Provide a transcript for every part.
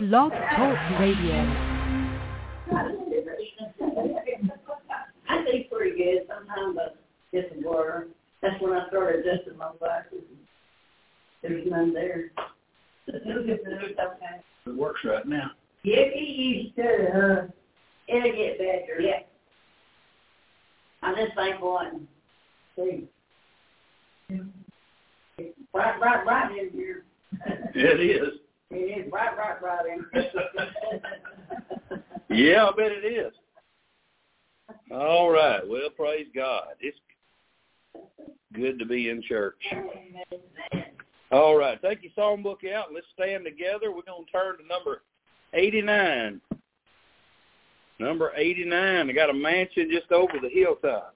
Blog Talk Radio. I think pretty good. Sometimes I get some blur. That's when I started adjusting my glasses. There's none there. okay. It works right now. Yeah, it used to, uh, it'll get better. Yeah. I'm just thankful and see. It's right, right, right in here. It is. It is right, right, right Yeah, I bet it is. All right. Well, praise God. It's good to be in church. All right. Take your songbook out. Let's stand together. We're going to turn to number 89. Number 89. I got a mansion just over the hilltop.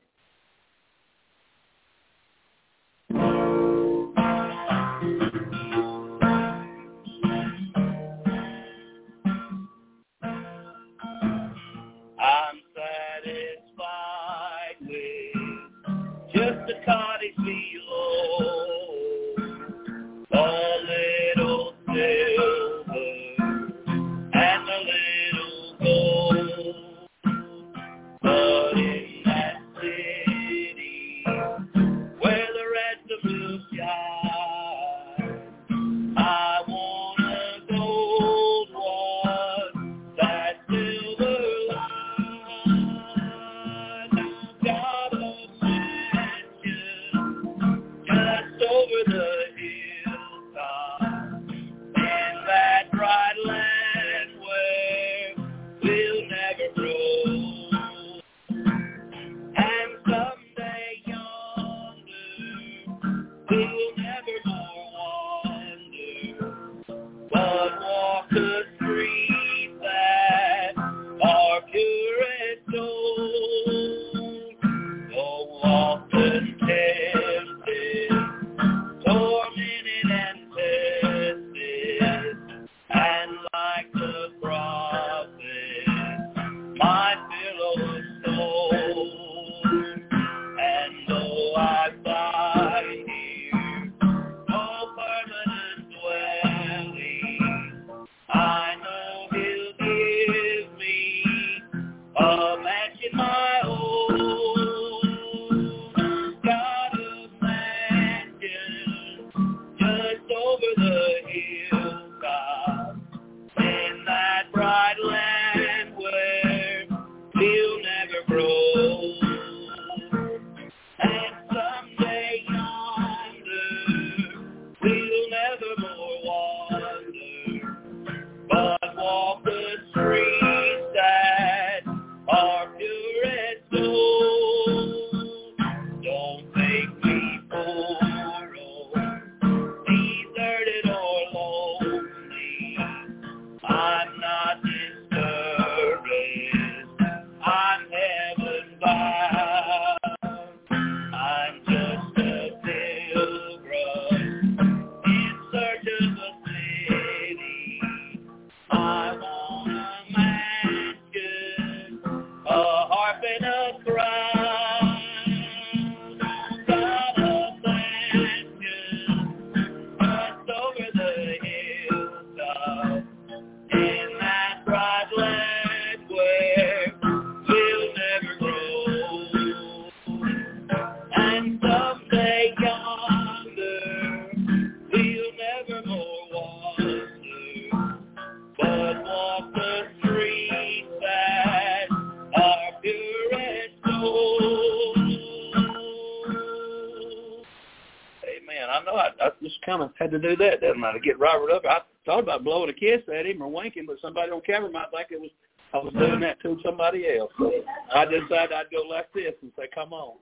I just kind of had to do that, didn't I, to get Robert up. I thought about blowing a kiss at him or winking, but somebody on camera might think it was I was doing that to somebody else. So I decided I'd go like this and say, "Come on."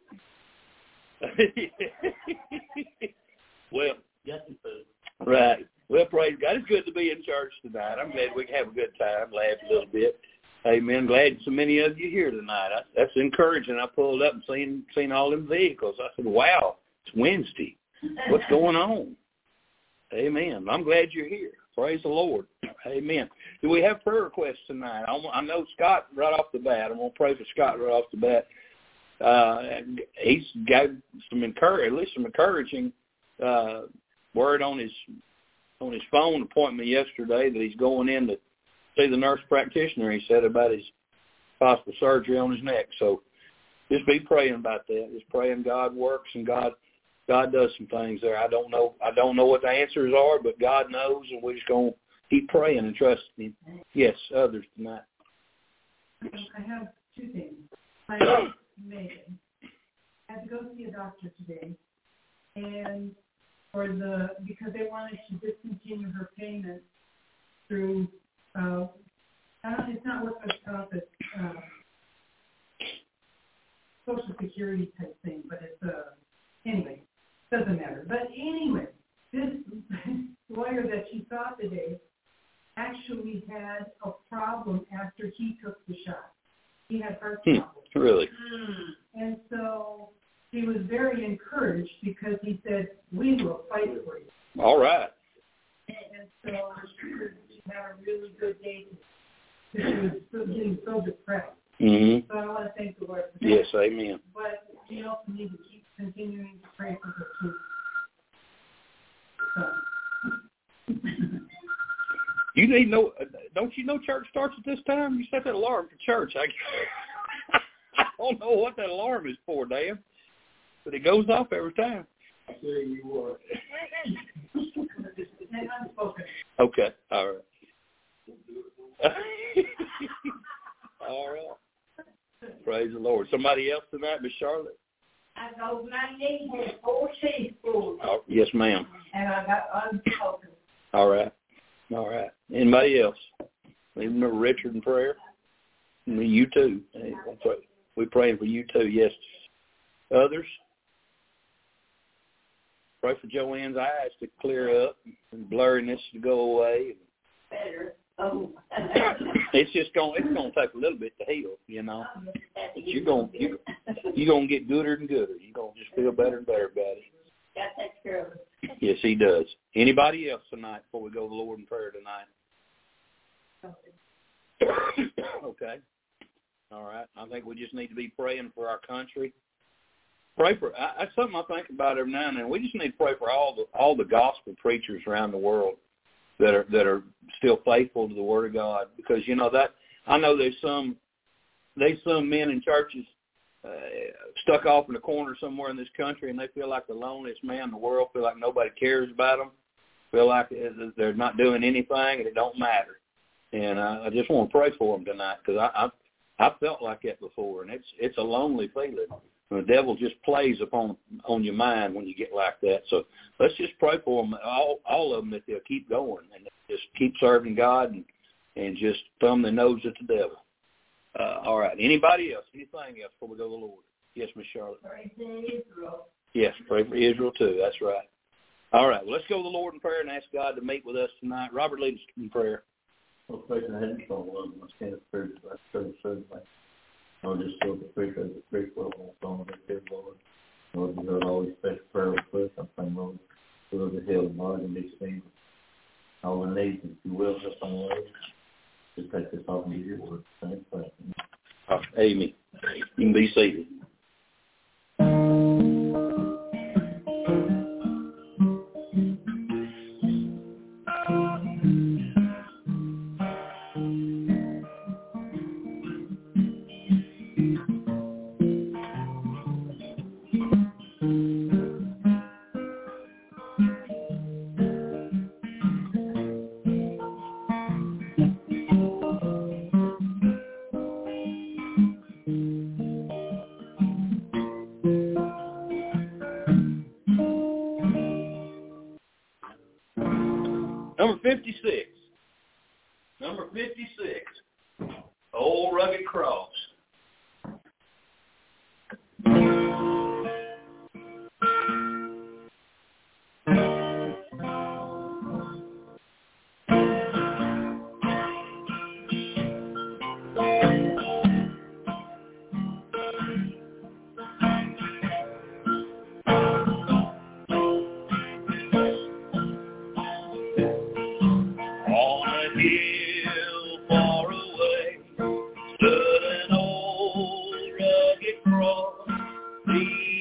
well, right. Well, praise God. It's good to be in church tonight. I'm glad we can have a good time, laugh a little bit. Amen. Glad so many of you here tonight. I, that's encouraging. I pulled up and seen seen all them vehicles. I said, "Wow, it's Wednesday. What's going on?" Amen. I'm glad you're here. Praise the Lord. Amen. Do we have prayer requests tonight? I, know Scott right off the bat. I'm going to pray for Scott right off the bat. Uh, he's got some encourage, at least some encouraging uh, word on his on his phone appointment yesterday that he's going in to see the nurse practitioner. He said about his possible surgery on his neck. So just be praying about that. Just praying God works and God God does some things there. I don't know I don't know what the answers are, but God knows and we're just gonna keep praying and trusting him. Yes, others tonight. I have two things. My Megan I had to go see a doctor today and for the because they wanted to discontinue her payment through uh I don't it's not workers comp it's uh social security type thing, but it's uh anyway, doesn't matter. But anyway, this lawyer that she saw today actually had a problem after he took the shot. He had heart Hmm. trouble. Really? And so he was very encouraged because he said, we will fight for you. All right. And so she had a really good day she was so, getting so depressed. Mhm. So I want to thank the Lord for that. Yes, amen. You know church starts at this time? You set that alarm for church. I, I don't know what that alarm is for, Dan, but it goes off every time. There you are. Okay. All right. All right. Praise the Lord. Somebody else tonight, Miss Charlotte? I know my knee has four teaspoons, Oh, yes, ma'am. and I got unspoken. All right. All right. Anybody else? We remember Richard in prayer. You too. Hey, that's right. We're praying for you too. Yes. Others? Pray for Joanne's eyes to clear up and blurriness to go away. Better. Oh. It's just going. It's going to take a little bit to heal, you know. But you're going. You you're going to get gooder and gooder. You're going to just feel better and better about it. God takes care of it. Yes, He does. Anybody else tonight before we go to the Lord in prayer tonight? okay. All right. I think just need to be praying for our country. Pray for. I, that's something I think about every now and then. We just need to pray for all the all the gospel preachers around the world that are that are still faithful to the Word of God. Because you know that I know there's some there's some men in churches uh, stuck off in a corner somewhere in this country, and they feel like the loneliest man in the world. Feel like nobody cares about them. Feel like they're not doing anything, and it don't matter. And I, I just want to pray for them tonight because I, I I felt like that and it's it's a lonely feeling. And the devil just plays upon on your mind when you get like that. So let's just pray for them, all all of them, that they'll keep going and just keep serving God and and just thumb their nose at the devil. Uh, all right. Anybody else? Anything else before we go to the Lord? Yes, Miss Charlotte. Praise Israel. Yes, pray for Israel too. That's right. All right. Well, let's go to the Lord in prayer and ask God to meet with us tonight. Robert, lead us in prayer. Well, President, I hadn't thought of my stand of prayer, but I started was just so the prayer, the prayer for all song that there, Lord. Lord, you heard all these special prayer requests. I'm praying, Lord, fill the hill and Lord, and these things. All the needs, if you will, just on Lord. Just take this off and give your word. Thank you. Oh, amen. You can be seated. The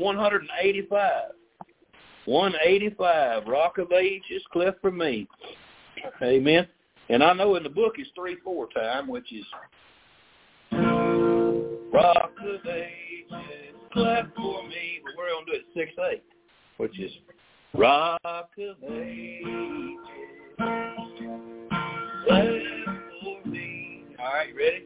185. 185. Rock of Ages, Cleft for me. Amen. And I know in the book it's 3-4 time, which is Rock of Ages, Cleft for me. But we're going to do it 6-8, which is Rock of Ages, Cleft for me. All right, ready?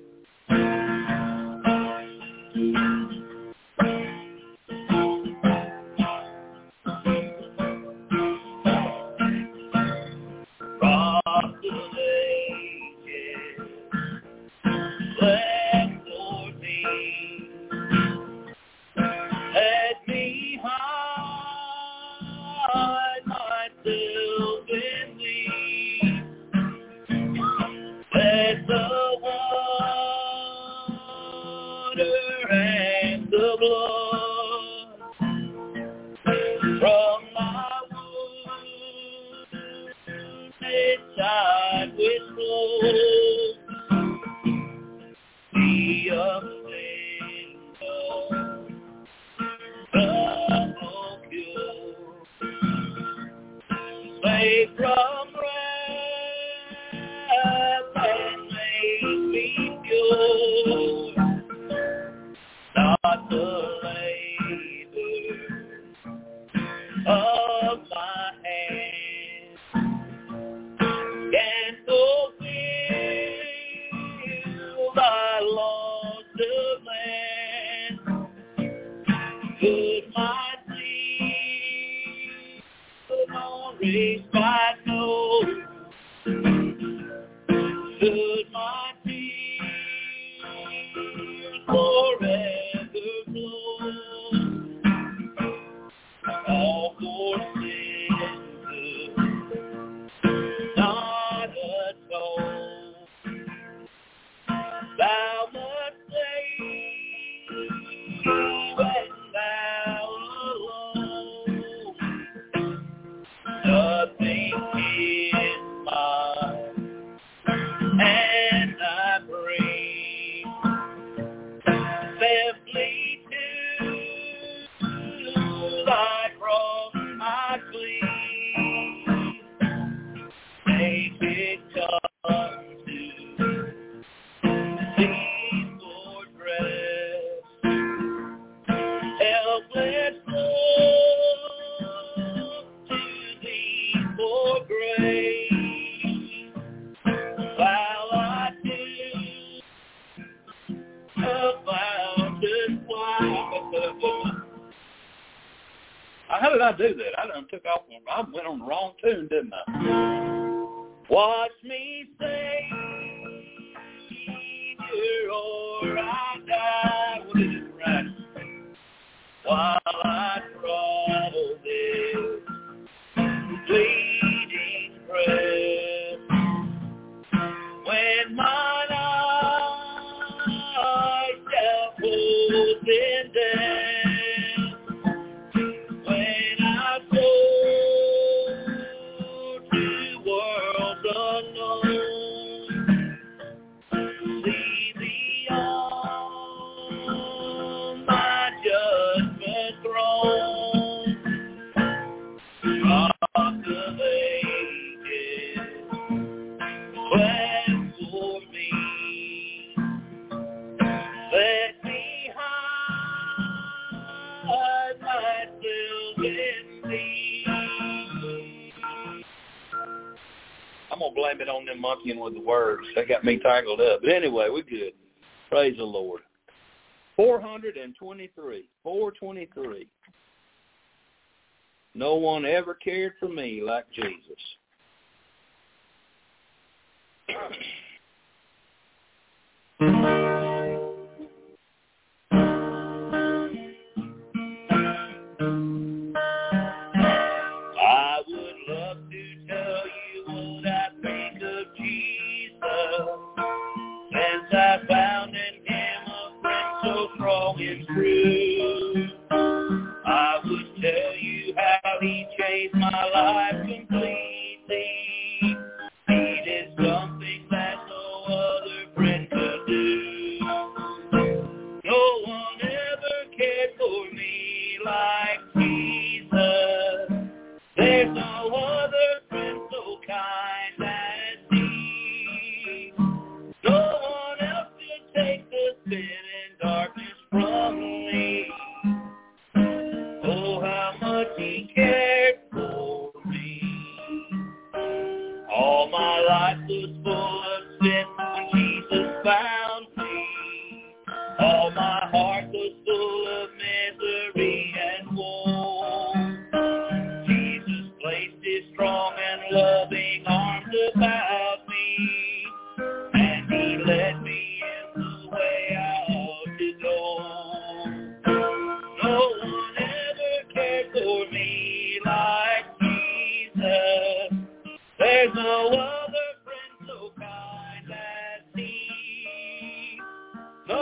I do that? I done took off. I went on the wrong tune, didn't I? What gonna blame it on them monkeying with the words. They got me tangled up. But anyway, we're good. Praise the Lord. Four hundred and twenty-three. Four twenty-three. No one ever cared for me like Jesus. Mm-hmm.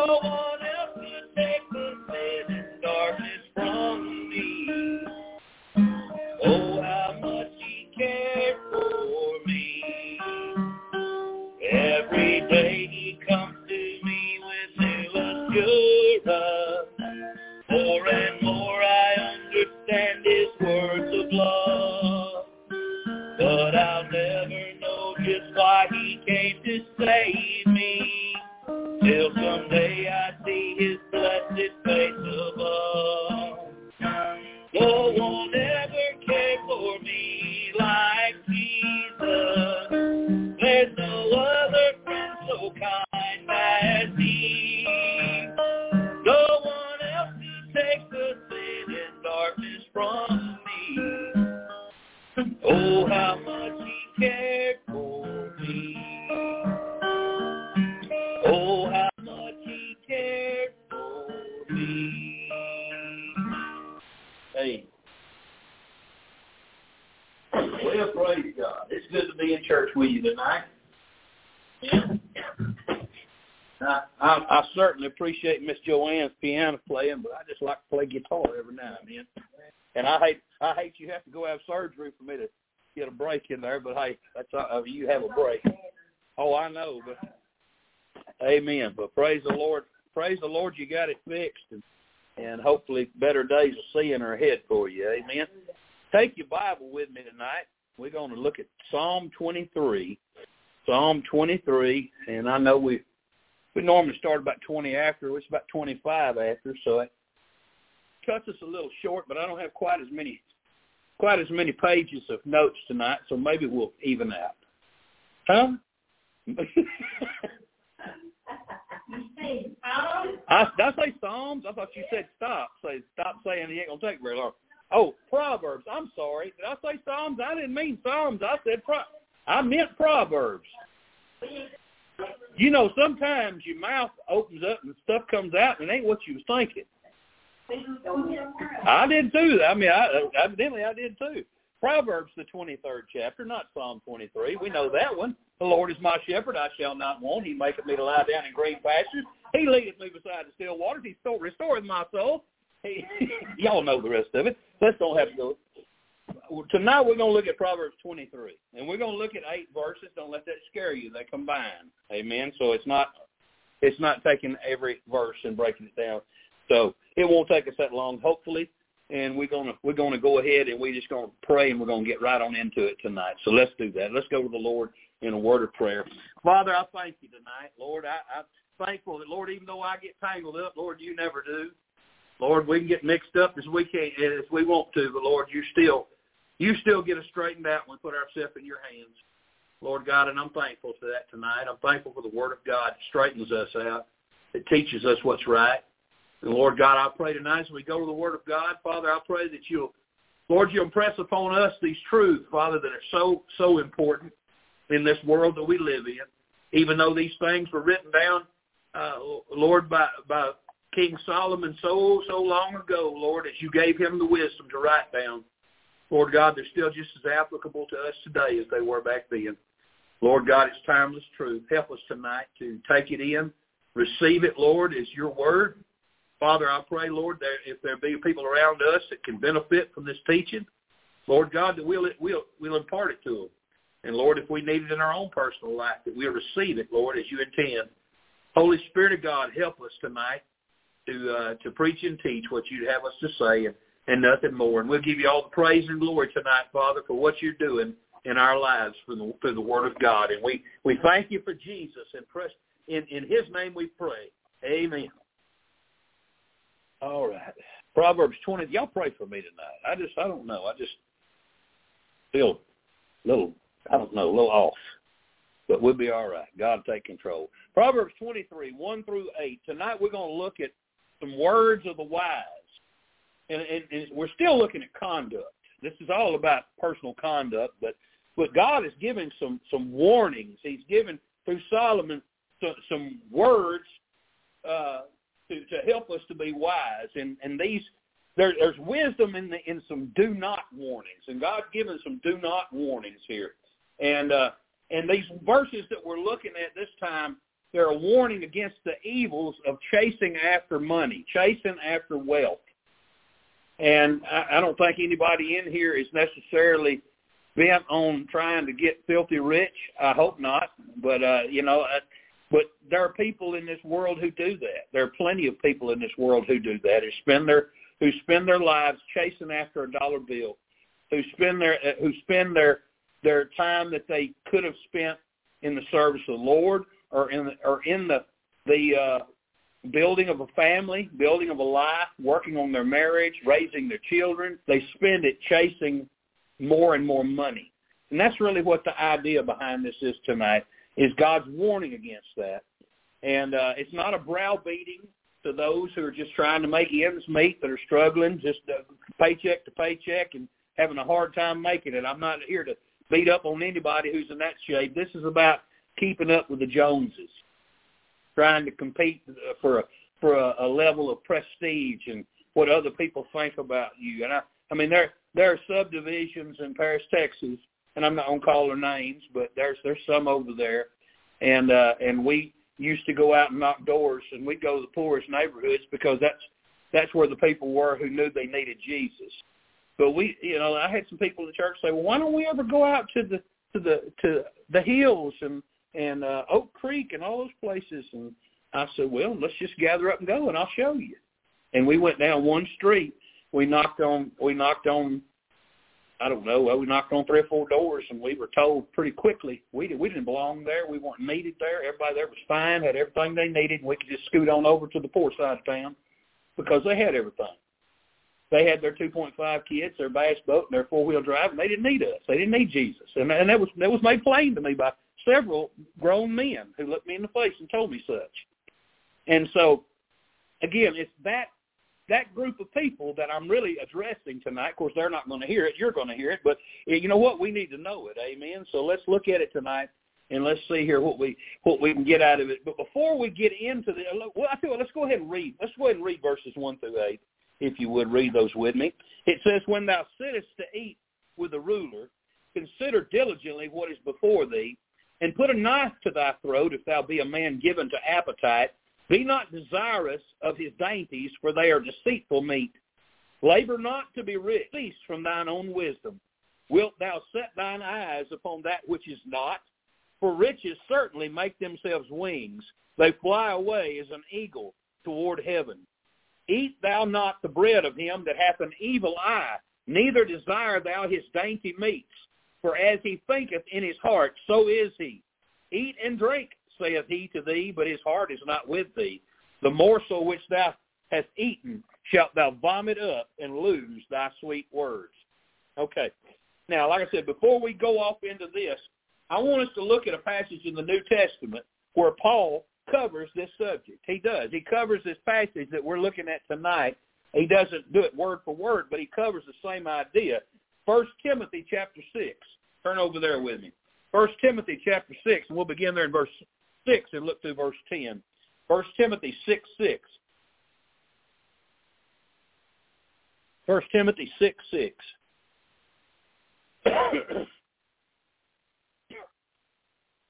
world. Appreciate Miss Joanne's piano playing, but I just like to play guitar every now and then. And I hate I hate you have to go have surgery for me to get a break in there, but hey, that's uh, you have a break. Oh, I know, but Amen. But praise the Lord. Praise the Lord you got it fixed and and hopefully better days of seeing are ahead for you. Amen. Take your Bible with me tonight. We're going to look at Psalm 23. Psalm 23, and I know we we normally start about 20 after. It's about 25 after, so it cuts us a little short. But I don't have quite as many quite as many pages of notes tonight, so maybe we'll even out. Huh? I, did I say Psalms? I thought you said stop. Say stop saying it ain't gonna take very long. Oh, Proverbs. I'm sorry. Did I say Psalms? I didn't mean Psalms. I said Pro. I meant Proverbs. You know, sometimes your mouth opens up and stuff comes out and it ain't what you was thinking. I did too. I mean, I, evidently I did too. Proverbs, the 23rd chapter, not Psalm 23. We know that one. The Lord is my shepherd, I shall not want. He maketh me to lie down in green pastures. He leadeth me beside the still waters. He restoreth my soul. He, y'all know the rest of it. Let's don't have to go. Tonight we're going to look at Proverbs 23, and we're going to look at eight verses. Don't let that scare you. They combine. Amen. So it's not it's not taking every verse and breaking it down. So it won't take us that long, hopefully and we're gonna we're gonna go ahead and we're just gonna pray and we're gonna get right on into it tonight. So let's do that. Let's go to the Lord in a word of prayer. Father, I thank you tonight, Lord. I, I'm thankful that Lord, even though I get tangled up, Lord, you never do. Lord, we can get mixed up as we can as we want to, but Lord, you still you still get us straightened out when we put ourselves in your hands. Lord God, and I'm thankful for that tonight. I'm thankful for the Word of God that straightens us out. It teaches us what's right. And Lord God, I pray tonight as we go to the Word of God, Father, I pray that you'll, Lord, you impress upon us these truths, Father, that are so, so important in this world that we live in. Even though these things were written down, uh, Lord, by, by King Solomon so, so long ago, Lord, as you gave him the wisdom to write down. Lord God, they're still just as applicable to us today as they were back then. Lord God, it's timeless truth. Help us tonight to take it in, receive it, Lord, as your word. Father, I pray, Lord, that if there be people around us that can benefit from this teaching, Lord God, that we'll, we'll, we'll impart it to them. And Lord, if we need it in our own personal life, that we'll receive it, Lord, as you intend. Holy Spirit of God, help us tonight to uh, to preach and teach what you'd have us to say and, and nothing more. And we'll give you all the praise and glory tonight, Father, for what you're doing in our lives through the, through the Word of God. And we, we thank you for Jesus. And press, in, in his name we pray. Amen. All right. Proverbs 20. Y'all pray for me tonight. I just, I don't know. I just feel a little, I don't know, a little off. But we'll be all right. God take control. Proverbs 23, 1 through 8. Tonight we're going to look at some words of the wise. And, and, and we're still looking at conduct. This is all about personal conduct, but but God is giving some some warnings. He's given through Solomon some, some words uh, to, to help us to be wise. And, and these, there, there's wisdom in, the, in some do not warnings. And God's given some do not warnings here. And, uh, and these verses that we're looking at this time, they're a warning against the evils of chasing after money, chasing after wealth. And I, I don't think anybody in here is necessarily bent on trying to get filthy rich. I hope not. But uh, you know, but there are people in this world who do that. There are plenty of people in this world who do that, who spend their who spend their lives chasing after a dollar bill, who spend their uh, who spend their their time that they could have spent in the service of the Lord or in the, or in the the uh, building of a family, building of a life, working on their marriage, raising their children. They spend it chasing more and more money. And that's really what the idea behind this is tonight, is God's warning against that. And uh, it's not a browbeating to those who are just trying to make ends meet, that are struggling, just uh, paycheck to paycheck and having a hard time making it. I'm not here to beat up on anybody who's in that shape. This is about keeping up with the Joneses, trying to compete for a for a, a level of prestige and what other people think about you. And I, I mean, there there are subdivisions in Paris, Texas, and I'm not gonna call their names, but there's there's some over there, and uh, and we used to go out and knock doors, and we'd go to the poorest neighborhoods because that's that's where the people were who knew they needed Jesus. But we, you know, I had some people in the church say, "Well, why don't we ever go out to the to the to the hills and and uh, Oak Creek and all those places?" And I said, "Well, let's just gather up and go, and I'll show you." And we went down one street. We knocked on we knocked on I don't know. Well, we knocked on three or four doors, and we were told pretty quickly we did, we didn't belong there. We weren't needed there. Everybody there was fine, had everything they needed, and we could just scoot on over to the poor side of town because they had everything. They had their 2.5 kids, their bass boat, and their four wheel drive, and they didn't need us. They didn't need Jesus, and and that was that was made plain to me by several grown men who looked me in the face and told me such. And so, again, it's that that group of people that I'm really addressing tonight, of course, they're not going to hear it. You're going to hear it. But eh, you know what? We need to know it. Amen. So let's look at it tonight and let's see here what we what we can get out of it. But before we get into the, well, I tell you let's go ahead and read. Let's go ahead and read verses one through eight, if you would read those with me. It says, "When thou sittest to eat with a ruler, consider diligently what is before thee, and put a knife to thy throat if thou be a man given to appetite, be not desirous of his dainties, for they are deceitful meat. Labor not to be rich, cease from thine own wisdom. Wilt thou set thine eyes upon that which is not? For riches certainly make themselves wings. They fly away as an eagle toward heaven. Eat thou not the bread of him that hath an evil eye, neither desire thou his dainty meats. For as he thinketh in his heart, so is he. Eat and drink, saith he to thee, but his heart is not with thee. The morsel which thou hast eaten shalt thou vomit up and lose thy sweet words. Okay. Now, like I said, before we go off into this, I want us to look at a passage in the New Testament where Paul covers this subject. He does. He covers this passage that we're looking at tonight. He doesn't do it word for word, but he covers the same idea. First Timothy chapter 6. Turn over there with me. First Timothy chapter 6, and we'll begin there in verse 6 and look through verse 10. 1 Timothy 6, 6. 1 Timothy 6, 6.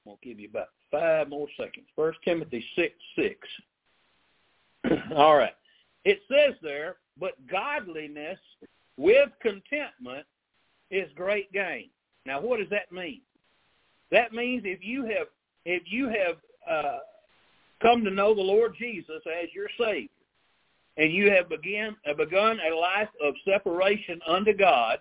I'll give you about five more seconds. 1 Timothy 6, 6. All right. It says there, but godliness with contentment is great gain. Now, what does that mean? That means if you have if you have uh, come to know the Lord Jesus as your Savior, and you have begin, begun a life of separation unto God,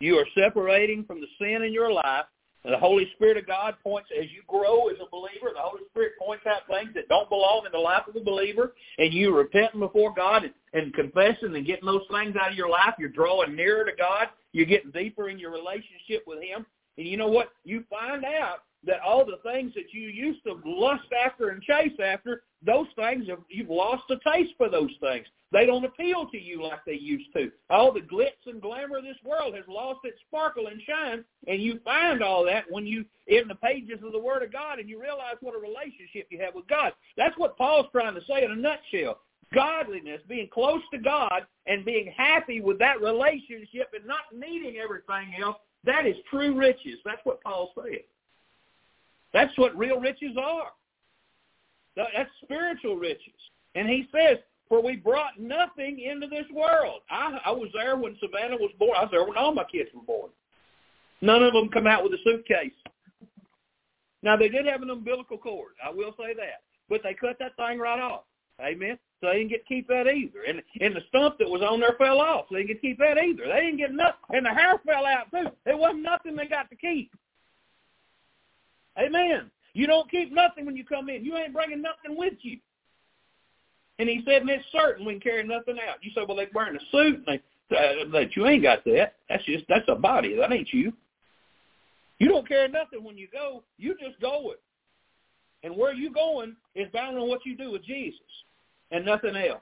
you are separating from the sin in your life. The Holy Spirit of God points, as you grow as a believer, the Holy Spirit points out things that don't belong in the life of the believer, and you repenting before God and, and confessing and getting those things out of your life. You're drawing nearer to God. You're getting deeper in your relationship with Him. And you know what? You find out that all the things that you used to lust after and chase after, those things have, you've lost a taste for those things. They don't appeal to you like they used to. All the glitz and glamour of this world has lost its sparkle and shine, and you find all that when you in the pages of the Word of God and you realize what a relationship you have with God. That's what Paul's trying to say in a nutshell. Godliness, being close to God and being happy with that relationship and not needing everything else, that is true riches. That's what Paul said. That's what real riches are. That's spiritual riches. And he says, for we brought nothing into this world. I, I was there when Savannah was born. I was there when all my kids were born. None of them come out with a suitcase. Now, they did have an umbilical cord. I will say that. But they cut that thing right off. Amen. So they didn't get to keep that either. And and the stump that was on there fell off. So they didn't get to keep that either. They didn't get nothing. And the hair fell out too. There wasn't nothing they got to keep. Amen. You don't keep nothing when you come in. You ain't bringing nothing with you. And he said, and it's certain we can carry nothing out. You say, well, they're wearing a suit, and they, uh, that you ain't got that. That's just that's a body. That ain't you. You don't carry nothing when you go. You just going. And where you going is bound on what you do with Jesus and nothing else.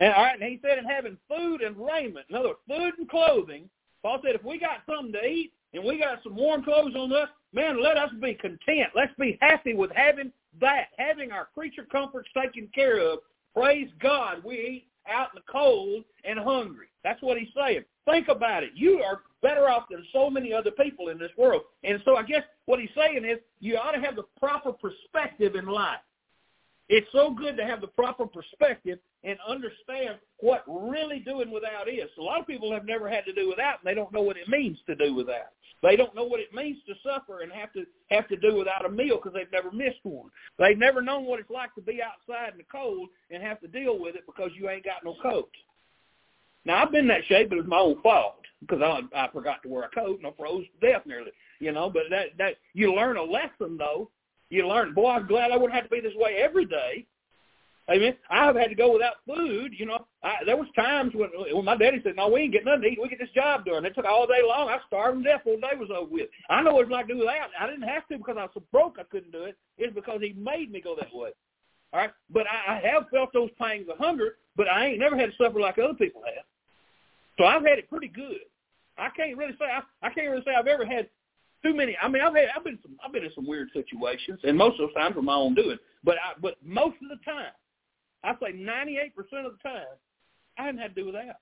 And all right, and he said, in having food and raiment, in other words, food and clothing. Paul said, if we got something to eat and we got some warm clothes on us, man, let us be content. Let's be happy with having that, having our creature comforts taken care of. Praise God, we eat out in the cold and hungry. That's what he's saying. Think about it. You are better off than so many other people in this world. And so I guess what he's saying is you ought to have the proper perspective in life. It's so good to have the proper perspective and understand what really doing without is. A lot of people have never had to do without, and they don't know what it means to do without. They don't know what it means to suffer and have to have to do without a meal because they've never missed one. They've never known what it's like to be outside in the cold and have to deal with it because you ain't got no coat. Now I've been that shape, but it's my own fault because I I forgot to wear a coat and I froze to death nearly. You know, but that that you learn a lesson though. You learn. Boy, I'm glad I wouldn't have to be this way every day. I mean, I've had to go without food. You know, I, there was times when when my daddy said, "No, we ain't get nothing to eat. We get this job done." It took all day long. I starved to death the day was over with. I know what it's like to do without. I didn't have to because I was so broke I couldn't do it. It's because he made me go that way. All right, but I, I have felt those pangs of hunger, but I ain't never had to suffer like other people have. So I've had it pretty good. I can't really say I, I can't really say I've ever had too many. I mean, I've had I've been some I've been in some weird situations, and most of those times were my own doing. But I, but most of the time, I say ninety eight percent of the time, I haven't had to do that.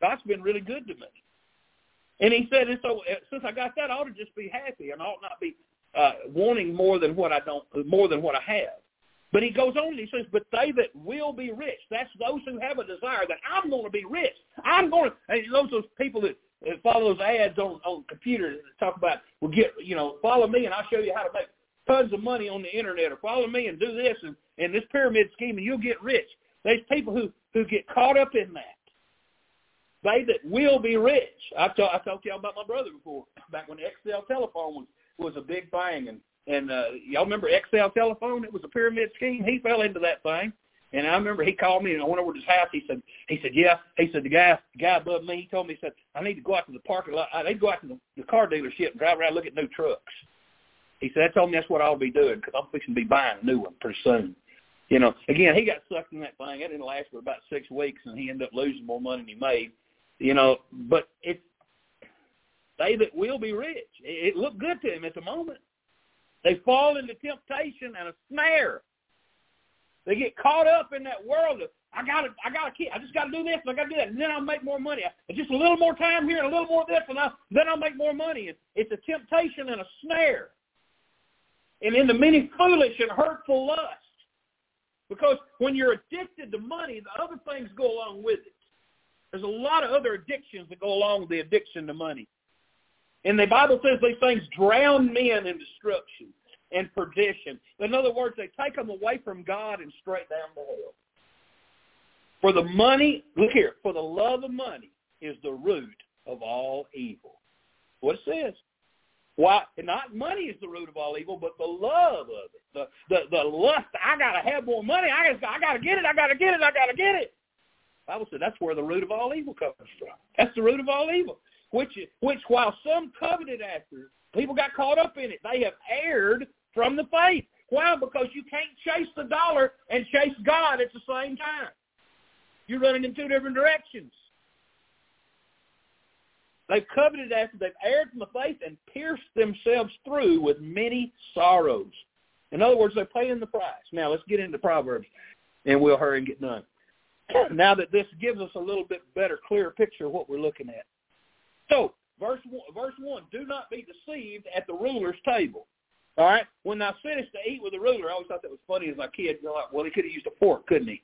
God's been really good to me. And he said, and so uh, since I got that, I ought to just be happy and I ought not be uh, wanting more than what I don't, more than what I have. But he goes on and he says, but they that will be rich, that's those who have a desire that I'm going to be rich. I'm going to, and those those people that follow those ads on, on computers that talk about, well, get, you know, follow me and I'll show you how to make tons of money on the internet or follow me and do this and, and this pyramid scheme and you'll get rich. There's people who, who get caught up in that. They that will be rich. I've, ta- I've talked to y'all about my brother before, back when Excel telephone was, was a big thing and and uh, y'all remember Excel telephone? It was a pyramid scheme. He fell into that thing. And I remember he called me and I went over to his house. He said, he said, yeah. He said, the guy, the guy above me, he told me, he said, I need to go out to the parking lot. I need to go out to the, the car dealership and drive around and look at new trucks. He said, that told me that's what I'll be doing because I'm fixing to be buying a new one pretty soon. You know, again, he got sucked in that thing. It didn't last for about six weeks and he ended up losing more money than he made. You know, but it's, they that will be rich. It, it looked good to him at the moment. They fall into temptation and a snare. They get caught up in that world of I gotta I gotta keep I just gotta do this and I gotta do that and then I'll make more money. Just a little more time here and a little more of this and I'll, then I'll make more money. And it's a temptation and a snare. And in the many foolish and hurtful lusts. Because when you're addicted to money, the other things go along with it. There's a lot of other addictions that go along with the addiction to money. And the Bible says these things drown men in destruction and perdition. In other words, they take them away from God and straight down the hell. For the money, look here, for the love of money is the root of all evil. What it says. Why? Not money is the root of all evil, but the love of it, the the, the lust. I gotta have more money. I just I gotta get it. I gotta get it. I gotta get it. Bible said that's where the root of all evil comes from. That's the root of all evil which which while some coveted after, people got caught up in it. They have erred from the faith. Why? Because you can't chase the dollar and chase God at the same time. You're running in two different directions. They've coveted after, they've erred from the faith and pierced themselves through with many sorrows. In other words, they're paying the price. Now let's get into Proverbs, and we'll hurry and get done. Now that this gives us a little bit better, clearer picture of what we're looking at. So, verse one, verse one, do not be deceived at the ruler's table. All right. When thou sittest to eat with the ruler, I always thought that was funny as a kid. You're like, well, he could have used a fork, couldn't he?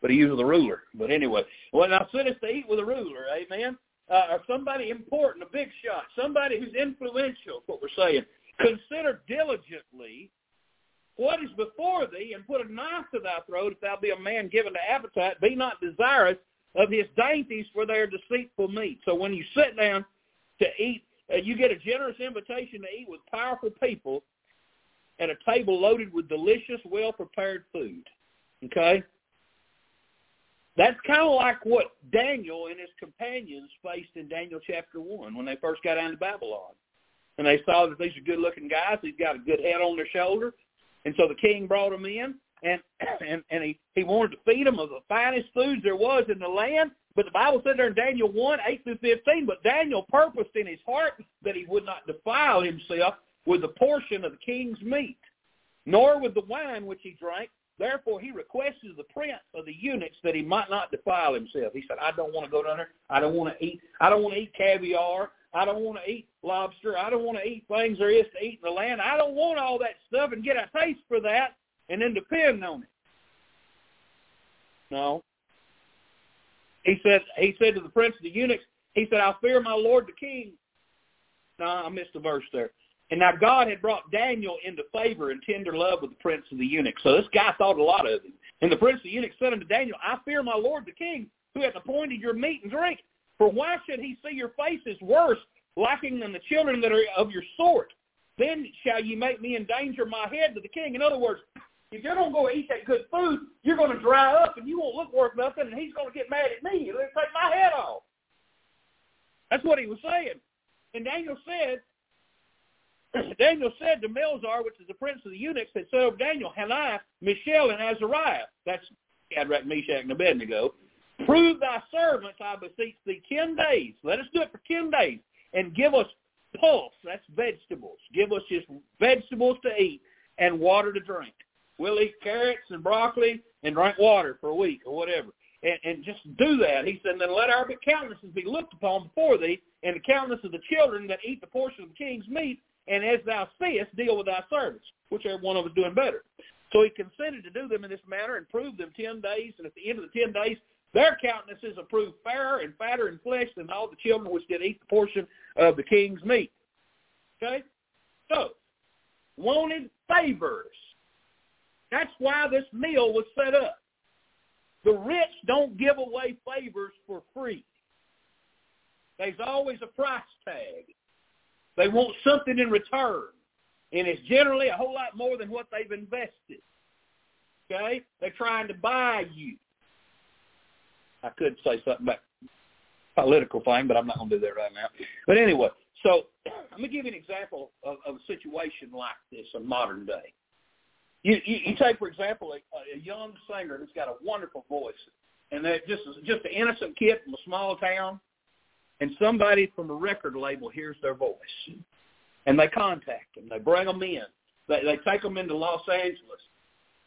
But he used the ruler. But anyway, when thou sittest to eat with a ruler, amen, uh, or somebody important, a big shot, somebody who's influential, what we're saying, consider diligently what is before thee, and put a knife to thy throat, if thou be a man given to appetite. Be not desirous of his dainties for their deceitful meat. So when you sit down to eat, uh, you get a generous invitation to eat with powerful people at a table loaded with delicious, well-prepared food. Okay? That's kind of like what Daniel and his companions faced in Daniel chapter 1 when they first got down to Babylon. And they saw that these are good-looking guys. He's got a good head on their shoulder. And so the king brought them in, and and and he, he wanted to feed them of the finest foods there was in the land. But the Bible said there in Daniel 1, 8 through 15, but Daniel purposed in his heart that he would not defile himself with a portion of the king's meat, nor with the wine which he drank. Therefore he requested the prince of the eunuchs that he might not defile himself. He said, I don't want to go down there. I don't want to eat. I don't want to eat caviar. I don't want to eat lobster. I don't want to eat things there is to eat in the land. I don't want all that stuff and get a taste for that and then depend on it. No. He said he said to the prince of the eunuchs, he said, I fear my lord the king. No, I missed the verse there. And now God had brought Daniel into favor and tender love with the prince of the eunuchs. So this guy thought a lot of him. And the prince of the eunuchs said unto Daniel, I fear my lord the king, who hath appointed your meat and drink. For why should he see your faces worse, lacking than the children that are of your sort? Then shall you make me endanger my head to the king. In other words, if you're going to go eat that good food, you're going to dry up and you won't look worth nothing, and he's going to get mad at me and take my head off. That's what he was saying. And Daniel said, Daniel said to Melzar, which is the prince of the eunuchs, that said Daniel, Hananiah, Mishael, and Azariah, that's Shadrach, Meshach, and Abednego, prove thy servants, I beseech thee, ten days. Let us do it for ten days. And give us pulse, that's vegetables. Give us just vegetables to eat and water to drink. We'll eat carrots and broccoli and drink water for a week or whatever. And, and just do that. He said, then let our countenances be looked upon before thee, and the countenance of the children that eat the portion of the king's meat, and as thou seest, deal with thy servants, whichever one of us doing better. So he consented to do them in this manner and proved them ten days, and at the end of the ten days, their countenances approved fairer and fatter in flesh than all the children which did eat the portion of the king's meat. Okay? So, wanted favors that's why this meal was set up. The rich don't give away favors for free. There's always a price tag. They want something in return. And it's generally a whole lot more than what they've invested. Okay? They're trying to buy you. I could say something about political thing, but I'm not going to do that right now. But anyway, so let me give you an example of, of a situation like this in modern day. You, you, you take, for example, a, a young singer who's got a wonderful voice, and they're just just an innocent kid from a small town, and somebody from a record label hears their voice, and they contact them. They bring them in. They, they take them into Los Angeles,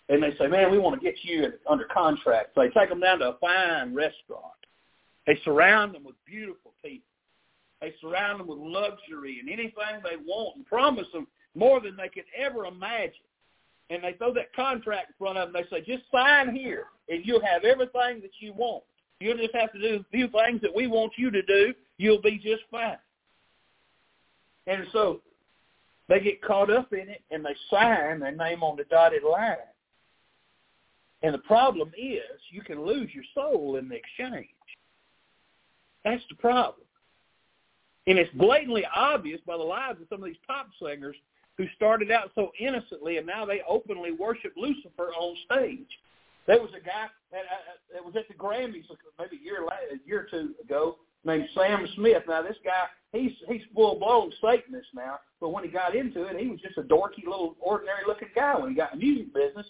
and they say, "Man, we want to get you under contract." So they take them down to a fine restaurant. They surround them with beautiful people. They surround them with luxury and anything they want, and promise them more than they could ever imagine and they throw that contract in front of them. They say, just sign here, and you'll have everything that you want. You'll just have to do a few things that we want you to do. You'll be just fine. And so they get caught up in it, and they sign their name on the dotted line. And the problem is you can lose your soul in the exchange. That's the problem. And it's blatantly obvious by the lives of some of these pop singers who started out so innocently and now they openly worship Lucifer on stage. There was a guy that, uh, that was at the Grammys maybe a year a year or two ago named Sam Smith. Now this guy, he's he's full blown Satanist now, but when he got into it, he was just a dorky little ordinary looking guy. When he got in the music business,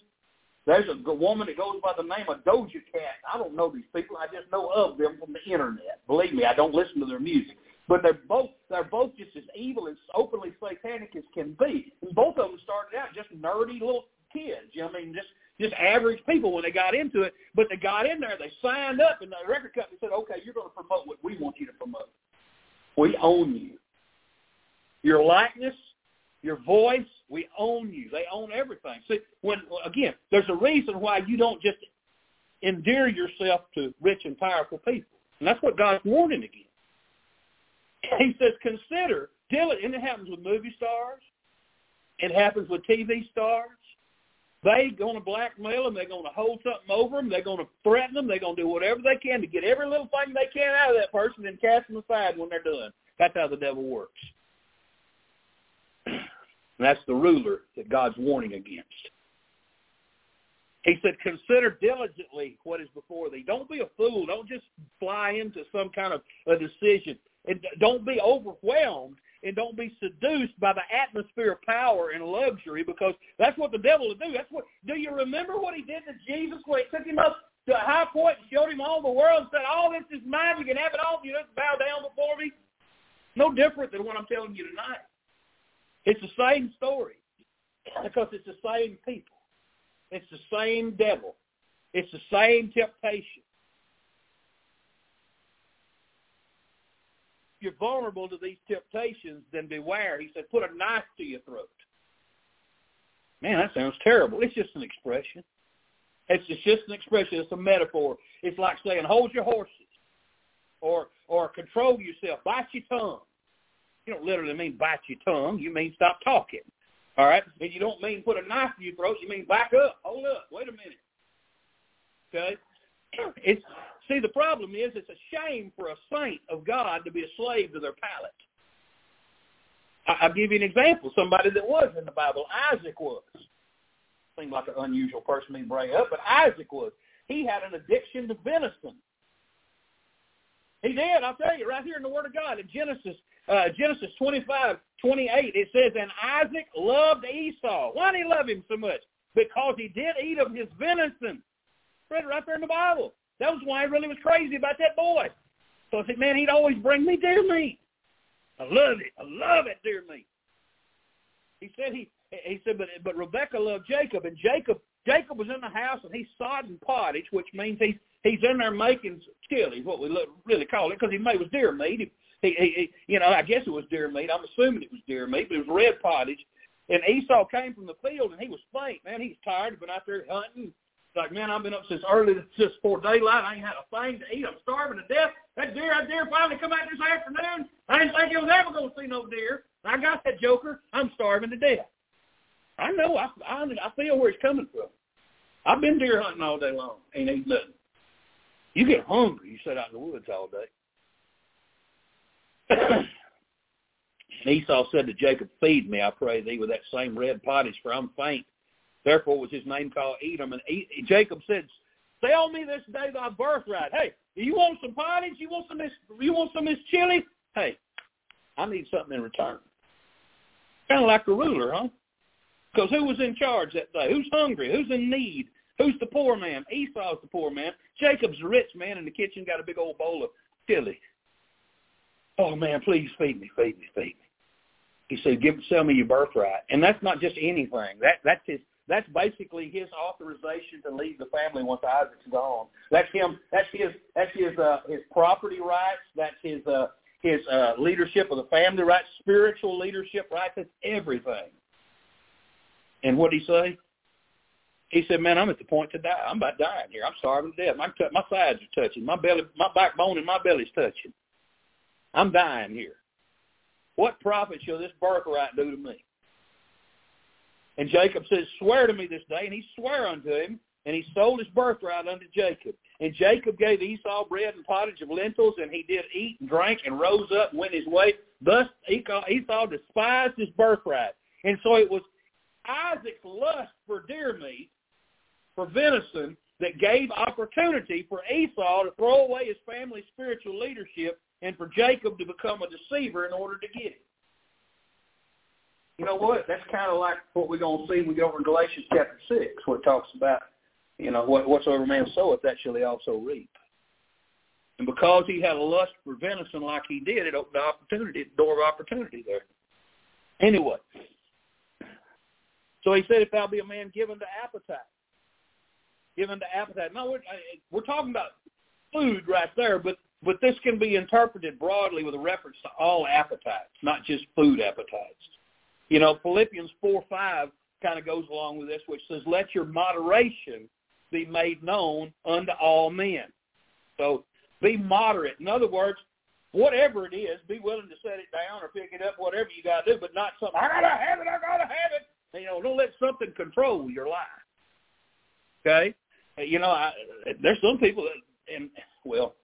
there's a woman that goes by the name of Doja Cat. I don't know these people. I just know of them from the internet. Believe me, I don't listen to their music. But they're both they're both just as evil and openly satanic as can be. And both of them started out just nerdy little kids. You know I mean, just just average people when they got into it. But they got in there, they signed up, and the record company said, "Okay, you're going to promote what we want you to promote. We own you. Your likeness, your voice, we own you. They own everything. See, when again, there's a reason why you don't just endear yourself to rich and powerful people, and that's what God's warning against. He says, consider, and it happens with movie stars. It happens with TV stars. They're going to blackmail them. They're going to hold something over them. They're going to threaten them. They're going to do whatever they can to get every little thing they can out of that person and cast them aside when they're done. That's how the devil works. And that's the ruler that God's warning against. He said, consider diligently what is before thee. Don't be a fool. Don't just fly into some kind of a decision. And don't be overwhelmed and don't be seduced by the atmosphere of power and luxury because that's what the devil will do. That's what. Do you remember what he did to Jesus when he took him up to a high point and showed him all the world and said, "All this is mine. You can have it all. You just bow down before me." No different than what I'm telling you tonight. It's the same story because it's the same people. It's the same devil. It's the same temptation. You're vulnerable to these temptations, then beware. He said, put a knife to your throat. Man, that sounds terrible. It's just an expression. It's just an expression. It's a metaphor. It's like saying, hold your horses or or control yourself. Bite your tongue. You don't literally mean bite your tongue. You mean stop talking. All right? And you don't mean put a knife in your throat. You mean back up. Hold up. Wait a minute. Okay? It's see the problem is it's a shame for a saint of God to be a slave to their palate. I'll give you an example. Somebody that was in the Bible, Isaac was. Seemed like an unusual person to bring up, but Isaac was. He had an addiction to venison. He did. I'll tell you right here in the Word of God in Genesis uh, Genesis 25, 28, it says, And Isaac loved Esau. Why did he love him so much? Because he did eat of his venison. Read it right there in the Bible. That was why he really was crazy about that boy. So I said, man, he'd always bring me deer meat. I love it. I love it, deer meat. He said he he said, but but Rebecca loved Jacob, and Jacob Jacob was in the house and he's sodding pottage, which means he's he's in there making chili, what we really call it, because he made was deer meat. He, he, he, you know, I guess it was deer meat. I'm assuming it was deer meat, but it was red pottage. And Esau came from the field, and he was faint. Man, he's tired. He's been out there hunting. Like, man, I've been up since early, just before daylight. I ain't had a thing to eat. I'm starving to death. That deer, that deer finally come out this afternoon. I didn't think it was ever going to see no deer. I got that joker. I'm starving to death. I know. I, I, I feel where he's coming from. I've been deer hunting all day long. Ain't eating nothing. You get hungry. You sit out in the woods all day. and Esau said to Jacob, Feed me, I pray thee, with that same red pottage, for I'm faint. Therefore was his name called Edom. And Jacob said, Sell me this day thy birthright. Hey, you want some pottage? You want some this? You want some of this chili? Hey, I need something in return. Kind of like a ruler, huh? Because who was in charge that day? Who's hungry? Who's in need? Who's the poor man? Esau's the poor man. Jacob's the rich man in the kitchen, got a big old bowl of chili. Oh man, please feed me, feed me, feed me. He said, "Give, sell me your birthright," and that's not just anything. That that's his. That's basically his authorization to leave the family once Isaac's gone. That's him. That's his. That's his. Uh, his property rights. That's his. Uh, his uh, leadership of the family rights, spiritual leadership rights. That's everything. And what did he say? He said, "Man, I'm at the point to die. I'm about dying here. I'm starving to death. My my sides are touching. My belly, my backbone, and my belly's touching." I'm dying here. What profit shall this birthright do to me? And Jacob says, Swear to me this day. And he sware unto him, and he sold his birthright unto Jacob. And Jacob gave Esau bread and pottage of lentils, and he did eat and drank and rose up and went his way. Thus Esau despised his birthright. And so it was Isaac's lust for deer meat, for venison, that gave opportunity for Esau to throw away his family's spiritual leadership and for Jacob to become a deceiver in order to get it. You know what? That's kind of like what we're going to see when we go over to Galatians chapter 6, where it talks about, you know, what, whatsoever man soweth, that shall he also reap. And because he had a lust for venison like he did, it opened the opportunity, the door of opportunity there. Anyway, so he said, if thou be a man given to appetite, given to appetite. Now, we're, we're talking about food right there, but but this can be interpreted broadly with a reference to all appetites, not just food appetites. You know, Philippians 4, 5 kind of goes along with this, which says, let your moderation be made known unto all men. So be moderate. In other words, whatever it is, be willing to set it down or pick it up, whatever you got to do, but not something, I got to have it, I got to have it. You know, don't let something control your life. Okay? You know, I, there's some people that, and, well,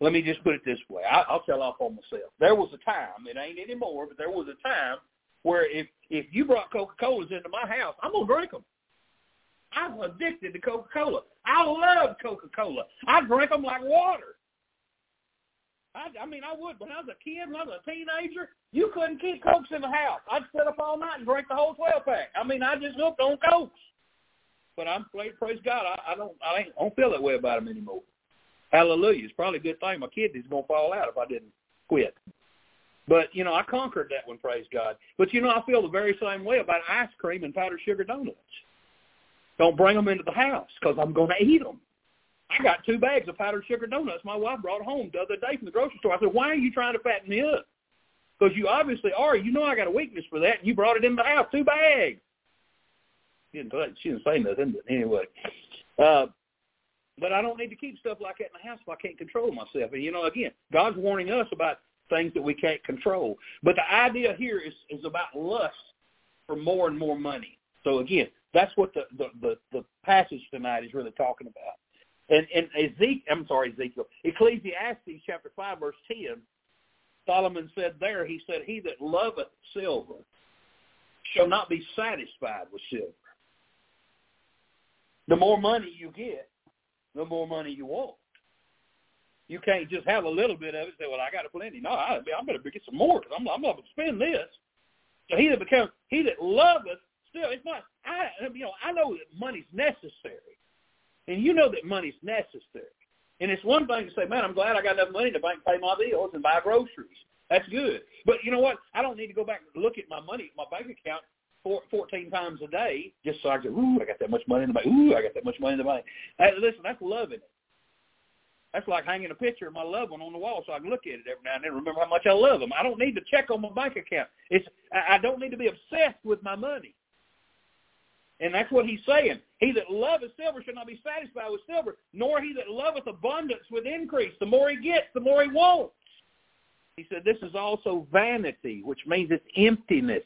let me just put it this way. I, I'll tell off on myself. There was a time, it ain't anymore, but there was a time where if if you brought Coca Colas into my house, I'm gonna drink them. I was addicted to Coca-Cola. I loved Coca-Cola. I drank them like water. I, I mean, I would. When I was a kid, when I was a teenager, you couldn't keep Cokes in the house. I'd sit up all night and drink the whole 12-pack. I mean, I just hooked on Cokes. But I'm praise God, I, I don't, I, ain't, I don't feel that way about them anymore. Hallelujah. It's probably a good thing my kidney's to fall out if I didn't quit. But, you know, I conquered that one, praise God. But, you know, I feel the very same way about ice cream and powdered sugar donuts. Don't bring them into the house because I'm going to eat them. I got two bags of powdered sugar donuts my wife brought home the other day from the grocery store. I said, why are you trying to fatten me up? Because you obviously are. You know I got a weakness for that, and you brought it in the house, two bags. She didn't, she didn't say nothing, but anyway. Uh, but I don't need to keep stuff like that in the house if I can't control myself. And, you know, again, God's warning us about things that we can't control. But the idea here is, is about lust for more and more money. So, again, that's what the, the, the, the passage tonight is really talking about. And, and Ezekiel, I'm sorry, Ezekiel, Ecclesiastes chapter 5, verse 10, Solomon said there, he said, he that loveth silver shall not be satisfied with silver. The more money you get, the more money you want. You can't just have a little bit of it and say, well, I got a plenty. No, I, I better get some more because I'm, I'm going to spend this. So he that becomes, he that loveth, still, it's not, I, you know, I know that money's necessary. And you know that money's necessary. And it's one thing to say, man, I'm glad I got enough money to bank pay my bills and buy groceries. That's good. But you know what? I don't need to go back and look at my money, my bank account four, 14 times a day just so I can, ooh, I got that much money in the bank. Ooh, I got that much money in the bank. Hey, listen, that's loving it. That's like hanging a picture of my loved one on the wall so I can look at it every now and then remember how much I love them. I don't need to check on my bank account. It's I don't need to be obsessed with my money. And that's what he's saying. He that loveth silver shall not be satisfied with silver, nor he that loveth abundance with increase. The more he gets, the more he wants. He said this is also vanity, which means it's emptiness.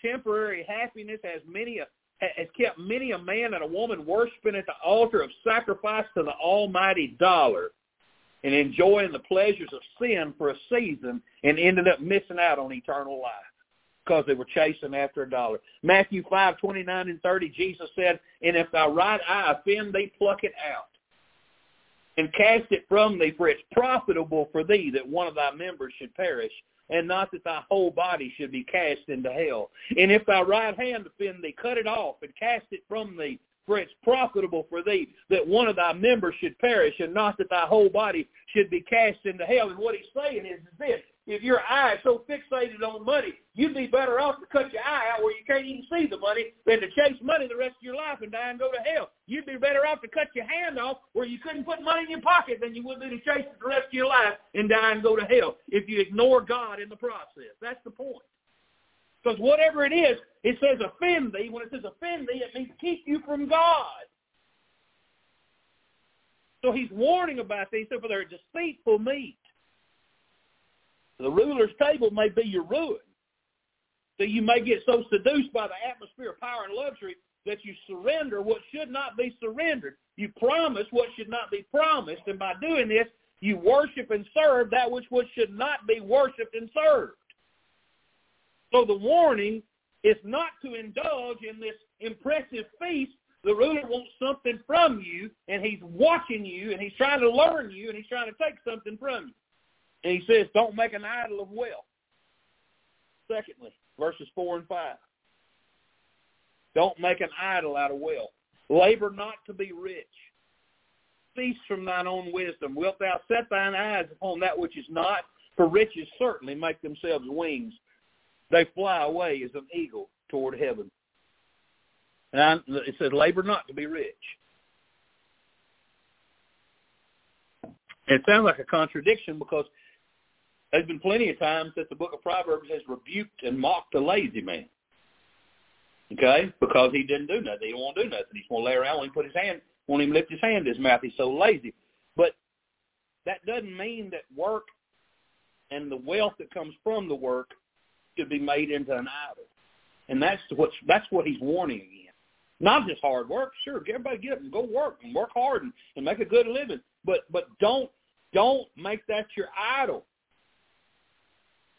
Temporary happiness has many a, has kept many a man and a woman worshiping at the altar of sacrifice to the almighty dollar and enjoying the pleasures of sin for a season and ended up missing out on eternal life because they were chasing after a dollar. Matthew 5, 29 and 30, Jesus said, And if thy right eye offend thee, pluck it out and cast it from thee, for it's profitable for thee that one of thy members should perish, and not that thy whole body should be cast into hell. And if thy right hand offend thee, cut it off and cast it from thee, for it's profitable for thee that one of thy members should perish, and not that thy whole body should be cast into hell. And what he's saying is, is this, if your eye is so fixated on money, you'd be better off to cut your eye out where you can't even see the money than to chase money the rest of your life and die and go to hell. You'd be better off to cut your hand off where you couldn't put money in your pocket than you would be to chase it the rest of your life and die and go to hell if you ignore God in the process. That's the point. Because whatever it is, it says offend thee. When it says offend thee, it means keep you from God. So he's warning about these. So for their deceitful meat. The ruler's table may be your ruin. So you may get so seduced by the atmosphere of power and luxury that you surrender what should not be surrendered. You promise what should not be promised. And by doing this, you worship and serve that which, should not be worshipped and served. So the warning is not to indulge in this impressive feast. The ruler wants something from you, and he's watching you, and he's trying to learn you, and he's trying to take something from you. And he says, don't make an idol of wealth. Secondly, verses 4 and 5. Don't make an idol out of wealth. Labor not to be rich. Cease from thine own wisdom. Wilt thou set thine eyes upon that which is not? For riches certainly make themselves wings. They fly away as an eagle toward heaven. And I, it says, labor not to be rich. It sounds like a contradiction because there's been plenty of times that the book of Proverbs has rebuked and mocked the lazy man. Okay? Because he didn't do nothing. He to do nothing. He's going to lay around and put his hand, won't even lift his hand to his mouth. He's so lazy. But that doesn't mean that work and the wealth that comes from the work should be made into an idol. And that's what that's what he's warning again. Not just hard work. Sure, everybody get up and go work and work hard and, and make a good living. But but don't don't make that your idol.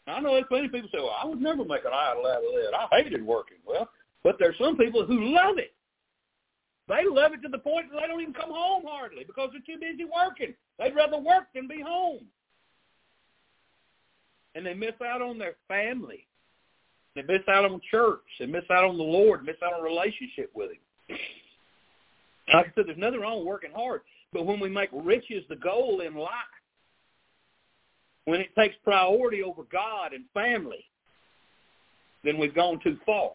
I know there's plenty of people say, well, I would never make an idol out of that. I hated working. Well, but there's some people who love it. They love it to the point that they don't even come home hardly because they're too busy working. They'd rather work than be home. And they miss out on their family. They miss out on church. They miss out on the Lord. Miss out on relationship with Him. Like I said, there's nothing wrong with working hard. But when we make riches the goal in life, when it takes priority over God and family, then we've gone too far.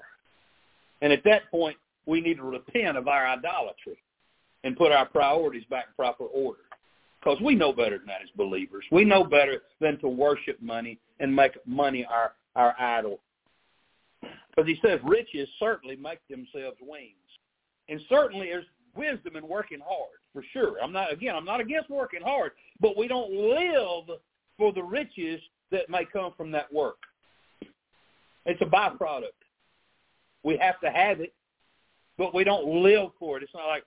And at that point, we need to repent of our idolatry and put our priorities back in proper order. Because we know better than that as believers. We know better than to worship money and make money our, our idol. Because he says riches certainly make themselves wings. And certainly there's wisdom in working hard, for sure. I'm not, again, I'm not against working hard, but we don't live for the riches that may come from that work. It's a byproduct. We have to have it, but we don't live for it. It's not like,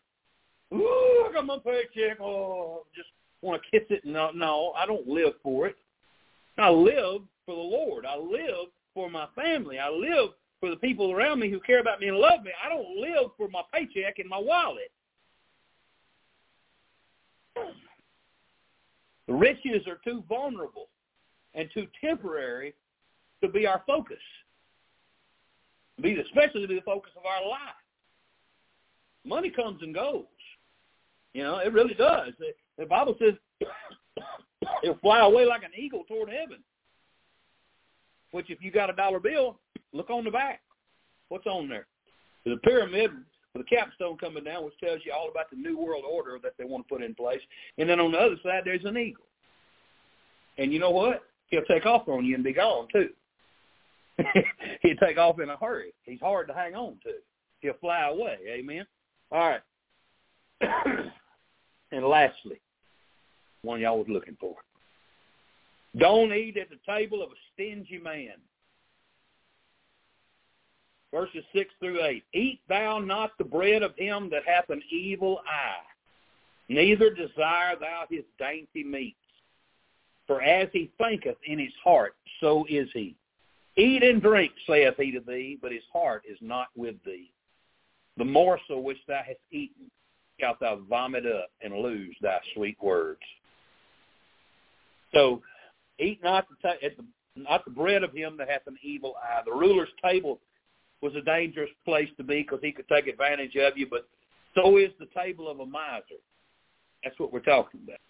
ooh, I got my paycheck. Oh, just want to kiss it. No, no, I don't live for it. I live for the Lord. I live for my family. I live for the people around me who care about me and love me. I don't live for my paycheck and my wallet. The riches are too vulnerable and too temporary to be our focus be especially to be the focus of our life. Money comes and goes. You know, it really does. The, the Bible says it'll fly away like an eagle toward heaven. Which, if you got a dollar bill, look on the back. What's on there? There's a pyramid with a capstone coming down, which tells you all about the new world order that they want to put in place. And then on the other side, there's an eagle. And you know what? He'll take off on you and be gone too. He'd take off in a hurry. He's hard to hang on to. He'll fly away. Amen. All right. and lastly, one y'all was looking for. Don't eat at the table of a stingy man. Verses 6 through 8. Eat thou not the bread of him that hath an evil eye, neither desire thou his dainty meats. For as he thinketh in his heart, so is he. Eat and drink, saith he to thee, but his heart is not with thee. The morsel which thou hast eaten shalt thou vomit up and lose thy sweet words. So eat not the, ta- the, not the bread of him that hath an evil eye. The ruler's table was a dangerous place to be because he could take advantage of you, but so is the table of a miser. That's what we're talking about.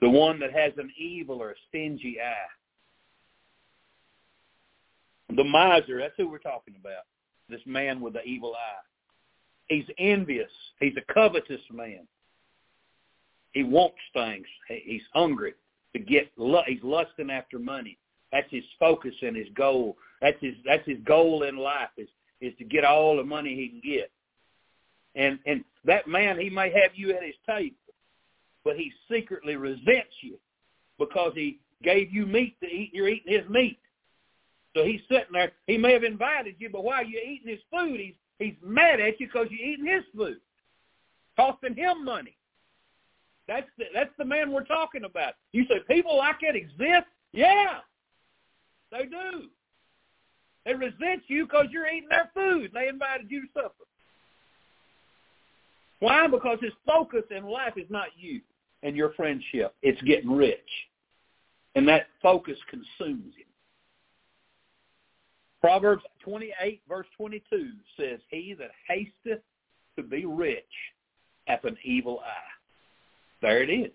The one that has an evil or a stingy eye. The miser, that's who we're talking about. This man with the evil eye. He's envious. He's a covetous man. He wants things. He's hungry to get. He's lusting after money. That's his focus and his goal. That's his. That's his goal in life is is to get all the money he can get. And and that man, he may have you at his table, but he secretly resents you because he gave you meat to eat. You're eating his meat. So he's sitting there. He may have invited you, but while you're eating his food, he's he's mad at you because you're eating his food, costing him money. That's the, that's the man we're talking about. You say people like that exist? Yeah, they do. They resent you because you're eating their food. They invited you to supper. Why? Because his focus in life is not you and your friendship. It's getting rich. And that focus consumes him. Proverbs 28, verse 22 says, He that hasteth to be rich hath an evil eye. There it is.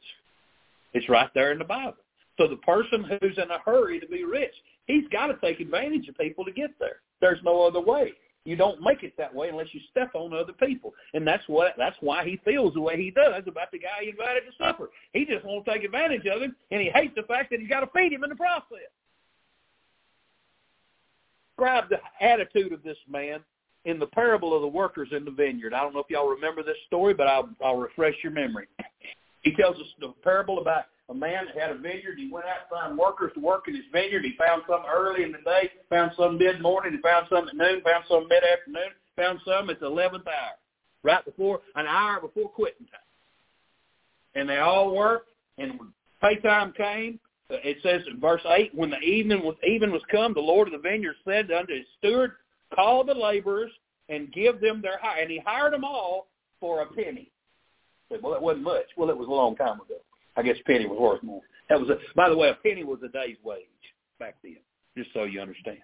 It's right there in the Bible. So the person who's in a hurry to be rich, he's got to take advantage of people to get there. There's no other way. You don't make it that way unless you step on other people. And that's what that's why he feels the way he does about the guy he invited to supper. He just to take advantage of him and he hates the fact that he's got to feed him in the process describe the attitude of this man in the parable of the workers in the vineyard. I don't know if y'all remember this story, but I'll, I'll refresh your memory. He tells us the parable about a man that had a vineyard. He went out to find workers to work in his vineyard. He found some early in the day, found some mid-morning, he found some at noon, found some mid-afternoon, found some at the 11th hour, right before, an hour before quitting time. And they all worked, and when pay time came, uh, it says in verse 8, when the evening was, even was come, the Lord of the vineyard said unto his steward, call the laborers and give them their hire. And he hired them all for a penny. Said, well, that wasn't much. Well, it was a long time ago. I guess penny was worth more. That was, a, by the way, a penny was a day's wage back then, just so you understand.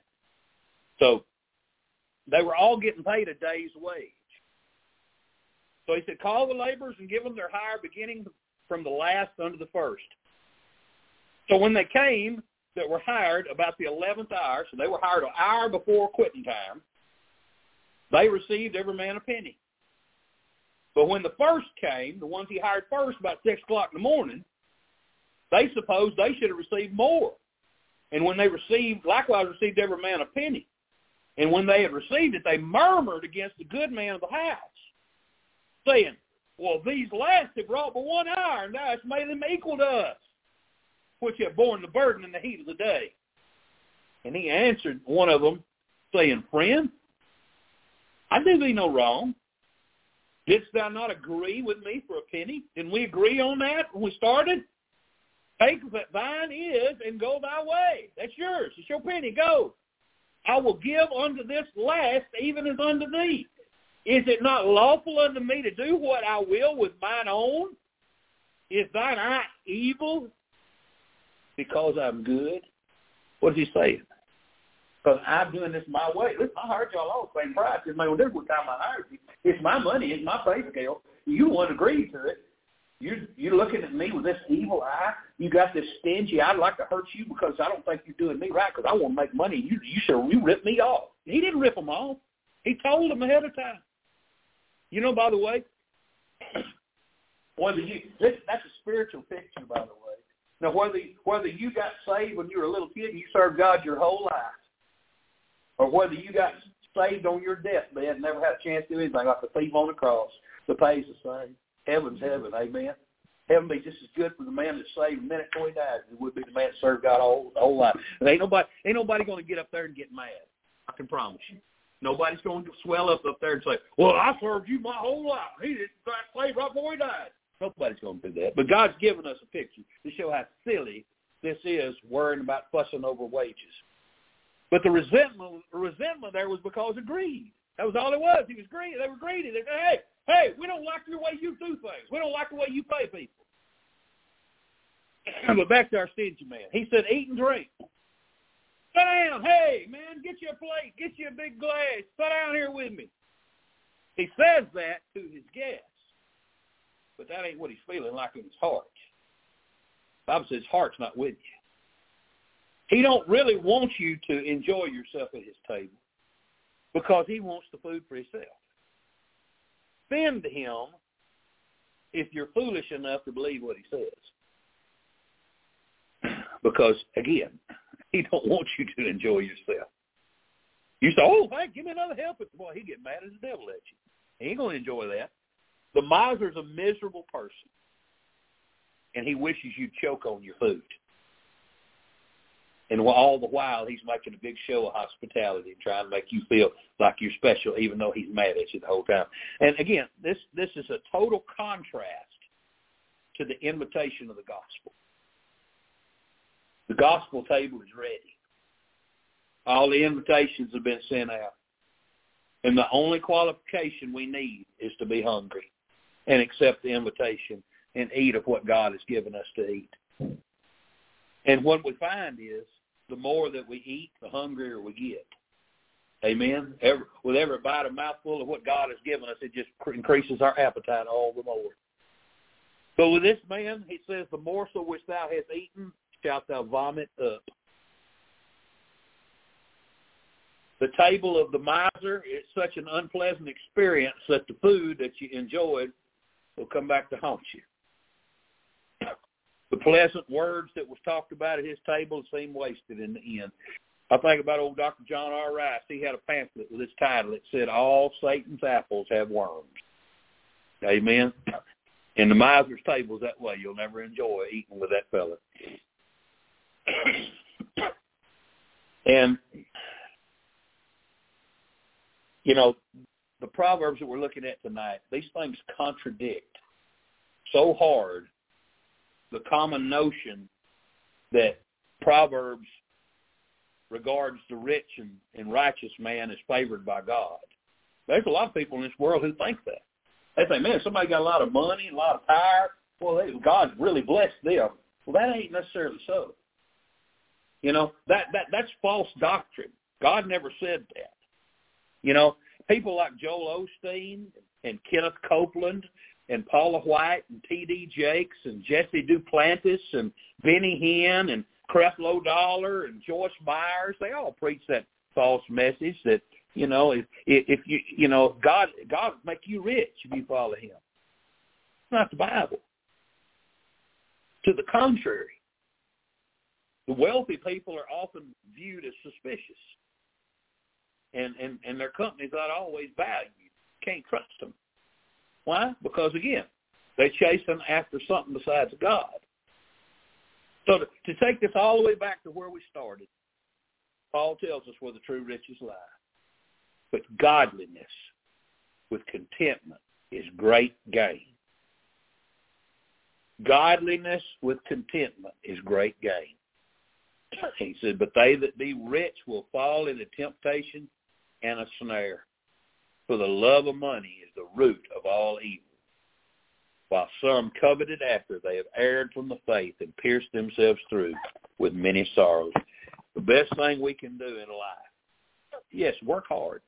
So they were all getting paid a day's wage. So he said, call the laborers and give them their hire beginning from the last unto the first. So when they came that were hired about the 11th hour, so they were hired an hour before quitting time, they received every man a penny. But when the first came, the ones he hired first about 6 o'clock in the morning, they supposed they should have received more. And when they received, likewise received every man a penny. And when they had received it, they murmured against the good man of the house, saying, well, these last have wrought but one hour, and thou hast made them equal to us, which have borne the burden in the heat of the day. And he answered one of them, saying, Friend, I do thee no wrong. Didst thou not agree with me for a penny? Didn't we agree on that when we started? Take that thine is and go thy way. That's yours. It's your penny. Go. I will give unto this last even as unto thee. Is it not lawful unto me to do what I will with mine own? Is thine eye evil because I'm good? What is he saying? Because I'm doing this my way. Listen, I heard y'all all paying price. It made no difference what time I hired you. It's my money. It's my pay scale. You want to agree to it. You're, you're looking at me with this evil eye. You got this stingy. I'd like to hurt you because I don't think you're doing me right because I want to make money. You, you should you rip me off. He didn't rip them off. He told them ahead of time. You know, by the way, whether you this, that's a spiritual picture, by the way. Now, whether whether you got saved when you were a little kid you served God your whole life, or whether you got saved on your deathbed and never had a chance to do anything like the thief on the cross, the pay's the same. Heaven's heaven, amen. Heaven be just as good for the man that's saved a minute before he dies as it would be the man that served God all whole life. And ain't nobody ain't nobody to get up there and get mad. I can promise you. Nobody's going to swell up up there and say, "Well, I served you my whole life. He didn't slave right before he died." Nobody's going to do that. But God's given us a picture to show how silly this is, worrying about fussing over wages. But the resentment, resentment there was because of greed. That was all it was. He was greedy. They were greedy. They said, "Hey, hey, we don't like the way you do things. We don't like the way you pay people." but back to our stingy man. He said, "Eat and drink." Sit down. Hey, man, get you a plate. Get you a big glass. Sit down here with me. He says that to his guests. But that ain't what he's feeling like in his heart. The Bible says his heart's not with you. He don't really want you to enjoy yourself at his table because he wants the food for himself. Offend him if you're foolish enough to believe what he says. Because, again, he don't want you to enjoy yourself. You say, oh, hey, give me another helping. Boy, he get mad as the devil at you. He ain't to enjoy that. The miser's a miserable person, and he wishes you'd choke on your food. And all the while, he's making a big show of hospitality and trying to make you feel like you're special, even though he's mad at you the whole time. And again, this this is a total contrast to the invitation of the gospel. The gospel table is ready. All the invitations have been sent out. And the only qualification we need is to be hungry and accept the invitation and eat of what God has given us to eat. And what we find is the more that we eat, the hungrier we get. Amen. Every, with every bite, a mouthful of what God has given us, it just increases our appetite all the more. But with this man, he says, the morsel which thou hast eaten shalt thou vomit up. The table of the miser is such an unpleasant experience that the food that you enjoyed will come back to haunt you. The pleasant words that was talked about at his table seem wasted in the end. I think about old Dr. John R. Rice. He had a pamphlet with this title. It said, All Satan's apples have worms. Amen. And the miser's table that way. You'll never enjoy eating with that fella. and you know, the proverbs that we're looking at tonight, these things contradict so hard the common notion that proverbs regards the rich and, and righteous man as favored by God. There's a lot of people in this world who think that. They think, man, somebody got a lot of money, a lot of power. Well, they, God's really blessed them. Well, that ain't necessarily so. You know, that, that that's false doctrine. God never said that. You know, people like Joel Osteen and Kenneth Copeland and Paula White and T.D. Jakes and Jesse Duplantis and Benny Hinn and Creflo Dollar and Joyce Myers, they all preach that false message that you know if if you you know God God will make you rich if you follow Him. It's not the Bible. To the contrary, the wealthy people are often viewed as suspicious, and and and their company's not always valued. Can't trust them. Why? Because again, they chase them after something besides God. So to, to take this all the way back to where we started, Paul tells us where the true riches lie. But godliness with contentment is great gain. Godliness with contentment is great gain. He said, but they that be rich will fall into temptation and a snare. For the love of money is the root of all evil. While some coveted after, they have erred from the faith and pierced themselves through with many sorrows. The best thing we can do in life, yes, work hard,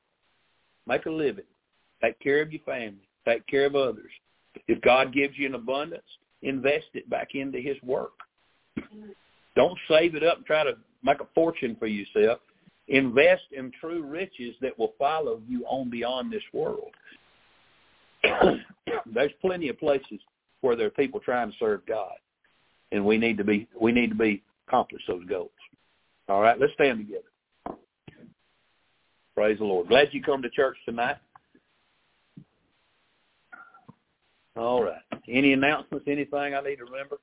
make a living, take care of your family, take care of others. If God gives you an abundance, invest it back into his work. Don't save it up and try to make a fortune for yourself. Invest in true riches that will follow you on beyond this world. There's plenty of places where there are people trying to serve God, and we need to be we need to be accomplish those goals. All right, let's stand together. Praise the Lord. Glad you come to church tonight. All right. Any announcements? Anything I need to remember?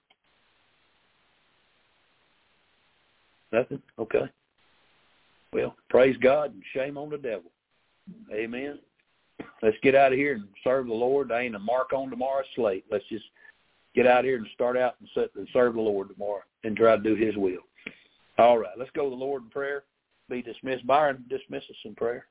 Nothing? Okay. Well, praise God and shame on the devil. Amen. Let's get out of here and serve the Lord. There ain't a mark on tomorrow's slate. Let's just get out here and start out and, set, and serve the Lord tomorrow and try to do his will. All right, let's go to the Lord in prayer. Be dismissed. Byron, dismiss us in prayer.